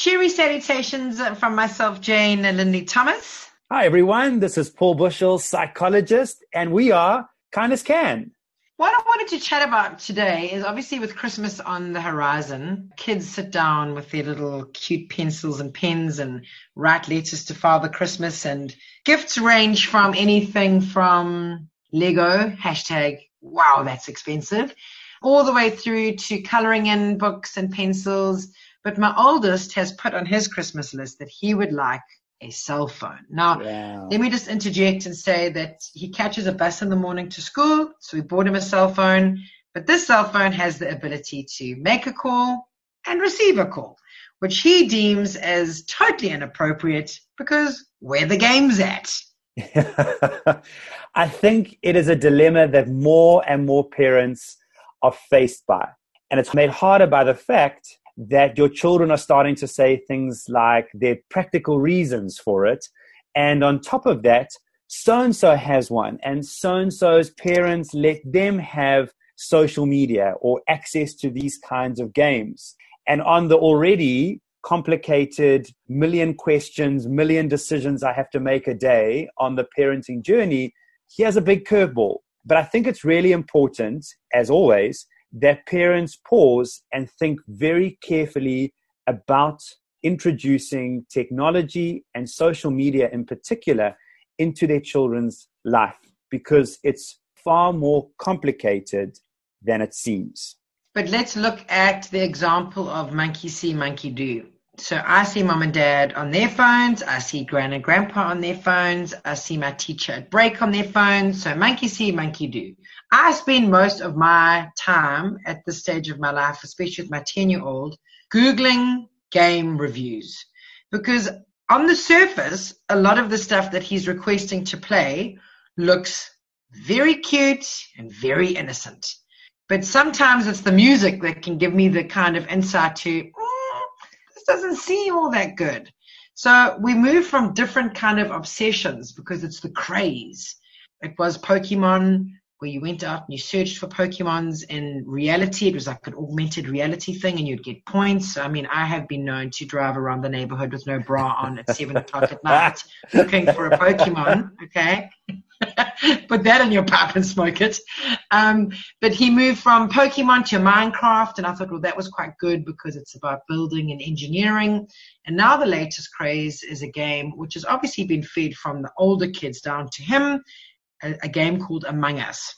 Cheery salutations from myself, Jane and Lindy Thomas. Hi, everyone. This is Paul Bushell, psychologist, and we are KindnessCan. What I wanted to chat about today is obviously with Christmas on the horizon, kids sit down with their little cute pencils and pens and write letters to Father Christmas, and gifts range from anything from Lego, hashtag, wow, that's expensive, all the way through to coloring in books and pencils. But my oldest has put on his Christmas list that he would like a cell phone. Now, wow. let me just interject and say that he catches a bus in the morning to school, so we bought him a cell phone. But this cell phone has the ability to make a call and receive a call, which he deems as totally inappropriate because where the game's at. I think it is a dilemma that more and more parents are faced by. And it's made harder by the fact that your children are starting to say things like their practical reasons for it. And on top of that, so and so has one, and so and so's parents let them have social media or access to these kinds of games. And on the already complicated million questions, million decisions I have to make a day on the parenting journey, here's a big curveball. But I think it's really important, as always, that parents pause and think very carefully about introducing technology and social media in particular into their children's life because it's far more complicated than it seems. But let's look at the example of monkey see, monkey do. So I see mom and dad on their phones. I see gran and grandpa on their phones. I see my teacher at break on their phones. So monkey see, monkey do. I spend most of my time at this stage of my life, especially with my 10 year old, Googling game reviews. Because on the surface, a lot of the stuff that he's requesting to play looks very cute and very innocent. But sometimes it's the music that can give me the kind of insight to, mm, doesn't seem all that good. So we move from different kind of obsessions because it's the craze. It was Pokemon where you went out and you searched for Pokemons in reality. It was like an augmented reality thing and you'd get points. I mean, I have been known to drive around the neighborhood with no bra on at seven o'clock at night looking for a Pokemon. Okay. Put that in your pipe and smoke it. Um, but he moved from Pokemon to Minecraft, and I thought, well, that was quite good because it's about building and engineering. And now the latest craze is a game which has obviously been fed from the older kids down to him, a, a game called Among Us.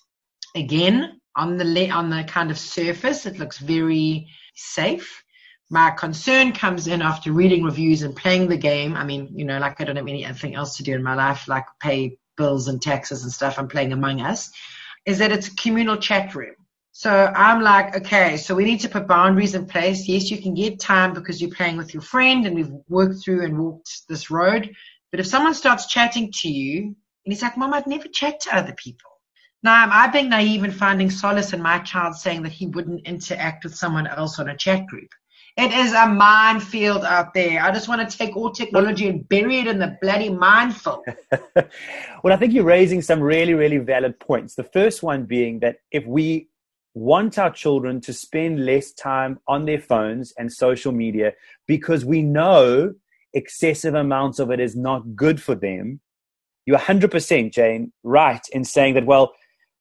Again, on the le- on the kind of surface, it looks very safe. My concern comes in after reading reviews and playing the game. I mean, you know, like I don't have anything else to do in my life, like pay bills and taxes and stuff. I'm playing Among Us. Is that it's a communal chat room. So I'm like, okay, so we need to put boundaries in place. Yes, you can get time because you're playing with your friend and we've worked through and walked this road. But if someone starts chatting to you and he's like, Mom, I've never chat to other people. Now, am I being naive and finding solace in my child saying that he wouldn't interact with someone else on a chat group? It is a minefield out there. I just want to take all technology and bury it in the bloody minefield. well, I think you're raising some really, really valid points. The first one being that if we want our children to spend less time on their phones and social media because we know excessive amounts of it is not good for them, you're 100%, Jane, right in saying that, well,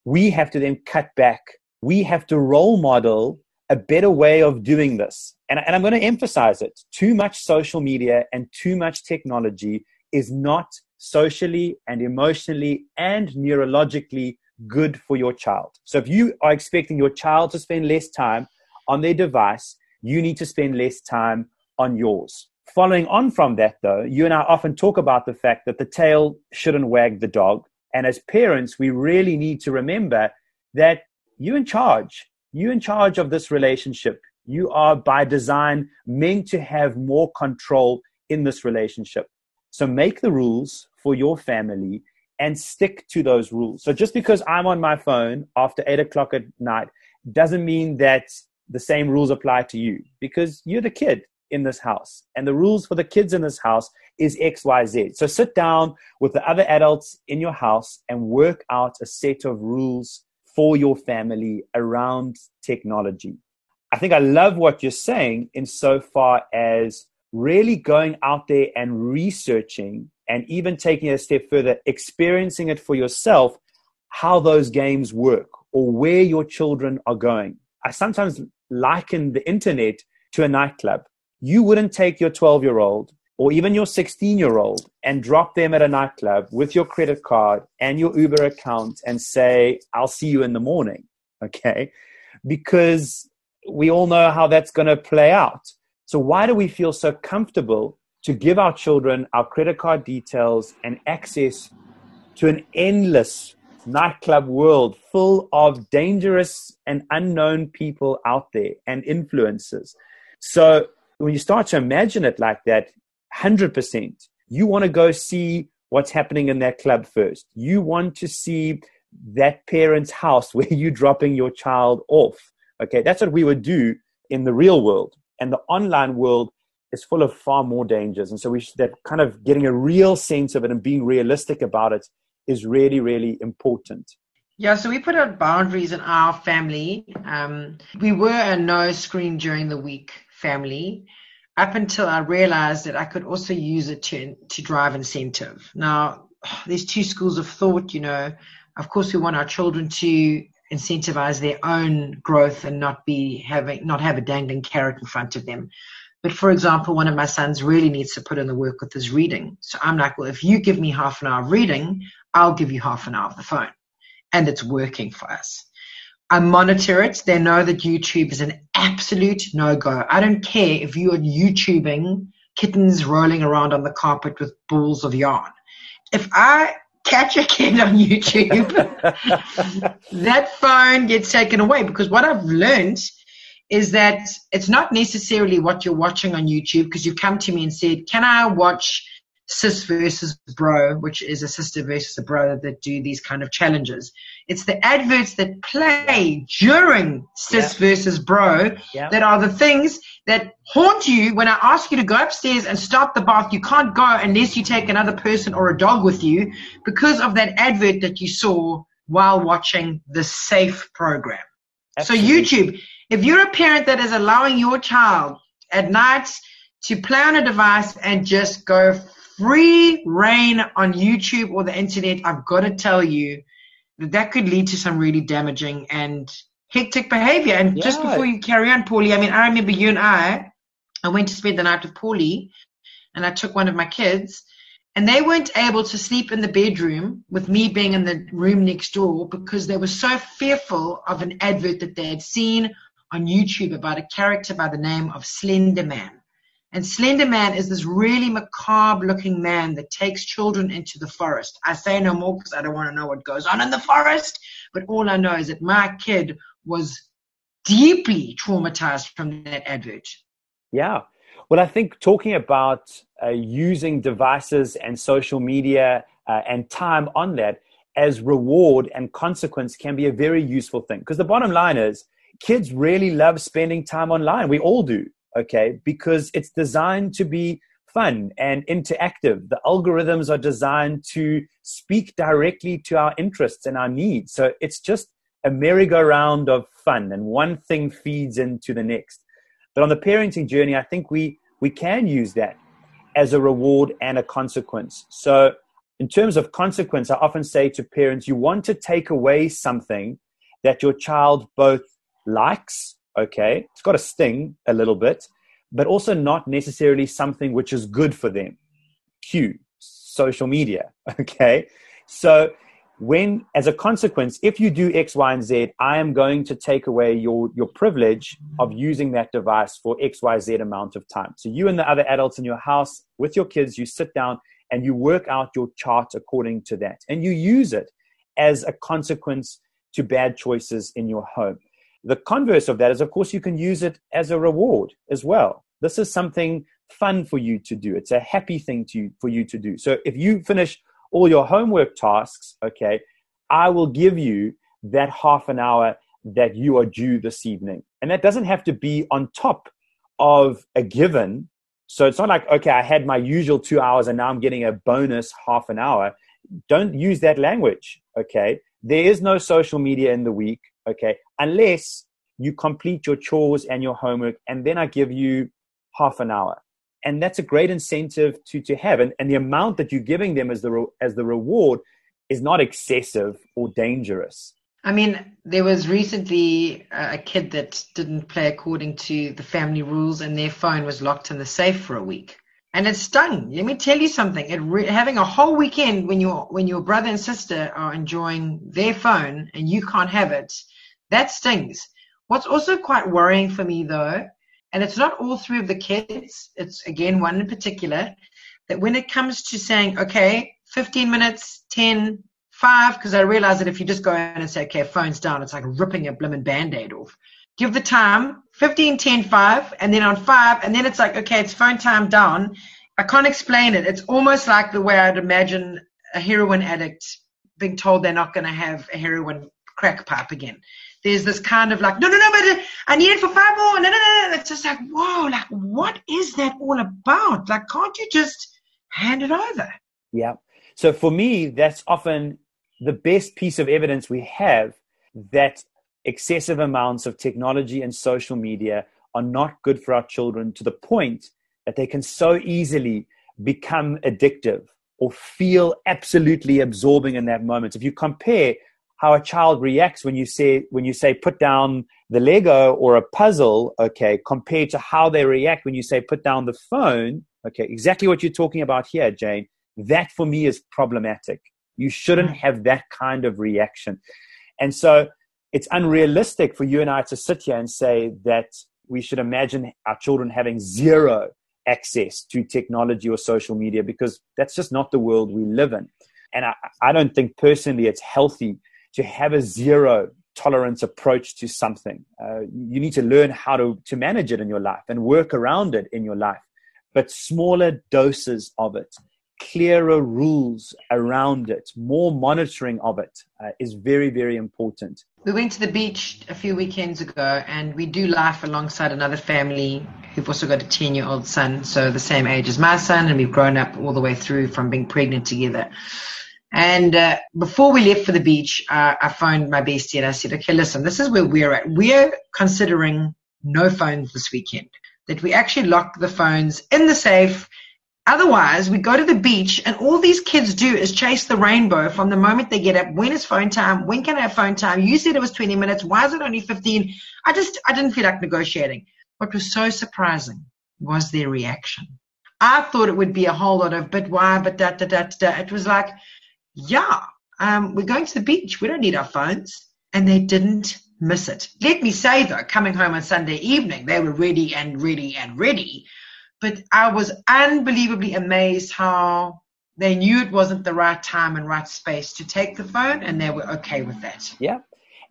we have to then cut back. We have to role model a better way of doing this. And, and I'm going to emphasize it too much social media and too much technology is not socially and emotionally and neurologically good for your child. So if you are expecting your child to spend less time on their device, you need to spend less time on yours. Following on from that, though, you and I often talk about the fact that the tail shouldn't wag the dog. And as parents, we really need to remember that you're in charge. You're in charge of this relationship. You are, by design, meant to have more control in this relationship. So make the rules for your family and stick to those rules. So just because I'm on my phone after eight o'clock at night doesn't mean that the same rules apply to you because you're the kid in this house and the rules for the kids in this house is xyz so sit down with the other adults in your house and work out a set of rules for your family around technology i think i love what you're saying in so far as really going out there and researching and even taking it a step further, experiencing it for yourself, how those games work or where your children are going. I sometimes liken the internet to a nightclub. You wouldn't take your 12 year old or even your 16 year old and drop them at a nightclub with your credit card and your Uber account and say, I'll see you in the morning. Okay. Because we all know how that's going to play out. So, why do we feel so comfortable to give our children our credit card details and access to an endless nightclub world full of dangerous and unknown people out there and influences? So, when you start to imagine it like that, 100%, you want to go see what's happening in that club first. You want to see that parent's house where you're dropping your child off. Okay, that's what we would do in the real world. And the online world is full of far more dangers. And so we should, that kind of getting a real sense of it and being realistic about it is really, really important. Yeah, so we put out boundaries in our family. Um, we were a no screen during the week family up until I realized that I could also use it to, to drive incentive. Now, there's two schools of thought, you know. Of course, we want our children to incentivize their own growth and not be having, not have a dangling carrot in front of them. But for example, one of my sons really needs to put in the work with his reading. So I'm like, well, if you give me half an hour of reading, I'll give you half an hour of the phone. And it's working for us. I monitor it. They know that YouTube is an absolute no go. I don't care if you are YouTubing kittens rolling around on the carpet with balls of yarn. If I catch a kid on YouTube, that phone gets taken away because what I've learned is that it's not necessarily what you're watching on YouTube because you come to me and said, Can I watch sis versus bro, which is a sister versus a brother that do these kind of challenges. It's the adverts that play during sis yeah. versus bro yeah. that are the things that haunt you when I ask you to go upstairs and start the bath. You can't go unless you take another person or a dog with you because of that advert that you saw while watching the safe program. Absolutely. So YouTube, if you're a parent that is allowing your child at night to play on a device and just go free reign on YouTube or the internet, I've got to tell you that that could lead to some really damaging and hectic behavior. And yeah. just before you carry on, Paulie, I mean, I remember you and I, I went to spend the night with Paulie and I took one of my kids and they weren't able to sleep in the bedroom with me being in the room next door because they were so fearful of an advert that they had seen on YouTube about a character by the name of Slender Man. And Slender Man is this really macabre looking man that takes children into the forest. I say no more because I don't want to know what goes on in the forest, but all I know is that my kid was deeply traumatized from that advert. Yeah. Well, I think talking about uh, using devices and social media uh, and time on that as reward and consequence can be a very useful thing. Because the bottom line is, kids really love spending time online. We all do okay? Because it's designed to be fun and interactive. The algorithms are designed to speak directly to our interests and our needs. So it's just a merry-go-round of fun, and one thing feeds into the next. But on the parenting journey, I think we we can use that as a reward and a consequence. So in terms of consequence, I often say to parents, you want to take away something that your child both likes okay? It's got a sting a little bit but also not necessarily something which is good for them. Cue social media okay? So when as a consequence if you do x y and z i am going to take away your your privilege of using that device for xyz amount of time. So you and the other adults in your house with your kids you sit down and you work out your chart according to that. And you use it as a consequence to bad choices in your home the converse of that is, of course, you can use it as a reward as well. This is something fun for you to do. It's a happy thing to, for you to do. So if you finish all your homework tasks, okay, I will give you that half an hour that you are due this evening. And that doesn't have to be on top of a given. So it's not like, okay, I had my usual two hours and now I'm getting a bonus half an hour. Don't use that language, okay? There is no social media in the week okay, unless you complete your chores and your homework, and then I give you half an hour. and that's a great incentive to to have. And, and the amount that you're giving them as the re- as the reward is not excessive or dangerous. I mean, there was recently a kid that didn't play according to the family rules, and their phone was locked in the safe for a week, and it's stung. Let me tell you something: it re- having a whole weekend when your when your brother and sister are enjoying their phone and you can't have it, that stings. What's also quite worrying for me, though, and it's not all three of the kids; it's again one in particular. That when it comes to saying, okay, 15 minutes, 10, Five, because I realize that if you just go in and say, okay, phone's down, it's like ripping a blimmin' band-aid off. Give the time, 15, 10, 5, and then on 5, and then it's like, okay, it's phone time down. I can't explain it. It's almost like the way I'd imagine a heroin addict being told they're not going to have a heroin crack pipe again. There's this kind of like, no, no, no, but uh, I need it for five more. No, no, no. It's just like, whoa, like, what is that all about? Like, can't you just hand it over? Yeah. So for me, that's often the best piece of evidence we have that excessive amounts of technology and social media are not good for our children to the point that they can so easily become addictive or feel absolutely absorbing in that moment. If you compare how a child reacts when you say when you say put down the Lego or a puzzle, okay, compared to how they react when you say put down the phone, okay, exactly what you're talking about here, Jane. That for me is problematic. You shouldn't have that kind of reaction. And so it's unrealistic for you and I to sit here and say that we should imagine our children having zero access to technology or social media because that's just not the world we live in. And I, I don't think personally it's healthy to have a zero tolerance approach to something. Uh, you need to learn how to, to manage it in your life and work around it in your life, but smaller doses of it clearer rules around it, more monitoring of it uh, is very, very important. We went to the beach a few weekends ago and we do life alongside another family who've also got a 10 year old son, so the same age as my son, and we've grown up all the way through from being pregnant together. And uh, before we left for the beach, uh, I phoned my bestie and I said, okay, listen, this is where we're at. We're considering no phones this weekend, that we actually lock the phones in the safe Otherwise, we go to the beach and all these kids do is chase the rainbow from the moment they get up. When is phone time? When can I have phone time? You said it was 20 minutes. Why is it only 15? I just, I didn't feel like negotiating. What was so surprising was their reaction. I thought it would be a whole lot of, but why, but da, da, da, da. It was like, yeah, um, we're going to the beach. We don't need our phones. And they didn't miss it. Let me say though, coming home on Sunday evening, they were ready and ready and ready but I was unbelievably amazed how they knew it wasn't the right time and right space to take the phone and they were okay with that. Yeah.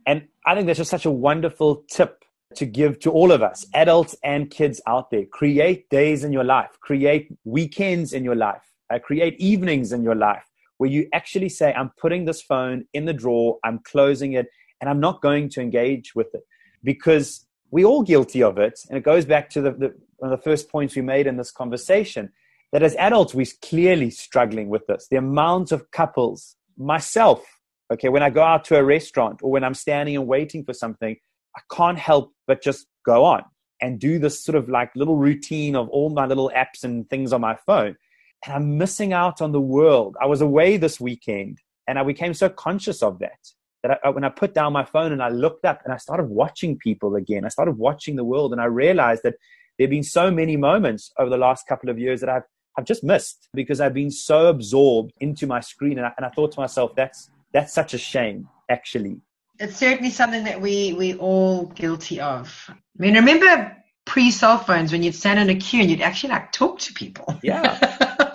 And I think that's just such a wonderful tip to give to all of us, adults and kids out there. Create days in your life, create weekends in your life, uh, create evenings in your life where you actually say, I'm putting this phone in the drawer, I'm closing it, and I'm not going to engage with it. Because we're all guilty of it. And it goes back to the, the, one of the first points we made in this conversation that as adults, we're clearly struggling with this. The amount of couples, myself, okay, when I go out to a restaurant or when I'm standing and waiting for something, I can't help but just go on and do this sort of like little routine of all my little apps and things on my phone. And I'm missing out on the world. I was away this weekend and I became so conscious of that that I, when I put down my phone and I looked up and I started watching people again, I started watching the world and I realized that there have been so many moments over the last couple of years that I've, I've just missed because I've been so absorbed into my screen. And I, and I thought to myself, that's, that's such a shame, actually. It's certainly something that we, we all guilty of. I mean, remember pre cell phones when you'd stand in a queue and you'd actually like talk to people. Yeah.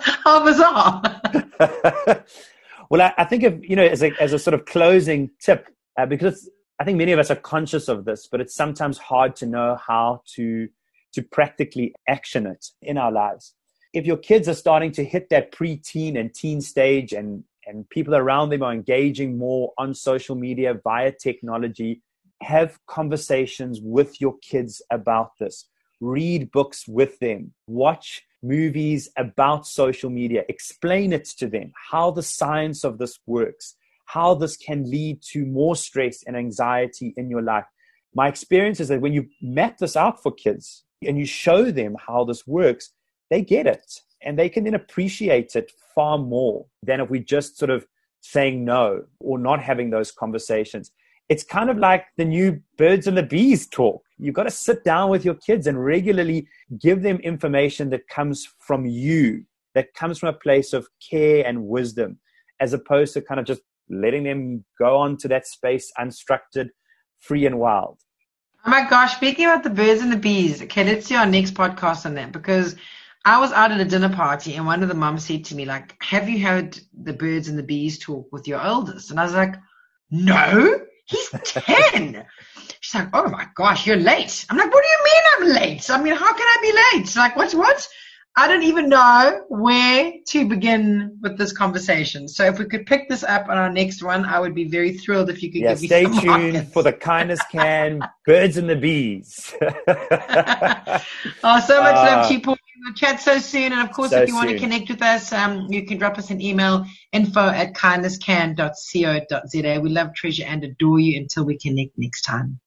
How bizarre. well, I, I, think of, you know, as a, as a sort of closing tip, uh, because I think many of us are conscious of this, but it's sometimes hard to know how to to practically action it in our lives. If your kids are starting to hit that preteen and teen stage and, and people around them are engaging more on social media via technology, have conversations with your kids about this. Read books with them. Watch movies about social media. Explain it to them how the science of this works, how this can lead to more stress and anxiety in your life. My experience is that when you map this out for kids, and you show them how this works, they get it and they can then appreciate it far more than if we just sort of saying no or not having those conversations. It's kind of like the new birds and the bees talk. You've got to sit down with your kids and regularly give them information that comes from you, that comes from a place of care and wisdom, as opposed to kind of just letting them go on to that space unstructured, free and wild. Oh my gosh, speaking about the birds and the bees, okay, let's do our next podcast on that because I was out at a dinner party and one of the mums said to me, like, have you heard the birds and the bees talk with your eldest? And I was like, no, he's 10. She's like, oh my gosh, you're late. I'm like, what do you mean I'm late? I mean, how can I be late? She's like, what, what? I don't even know where to begin with this conversation. So if we could pick this up on our next one, I would be very thrilled if you could yeah, give me some. stay tuned markets. for the kindness can birds and the bees. Oh, so much Uh, love to you, Paul. We'll chat so soon. And of course, So if you want to connect with us, um, you can drop us an email info at kindnesscan.co.za. We love, treasure, and adore you until we connect next time.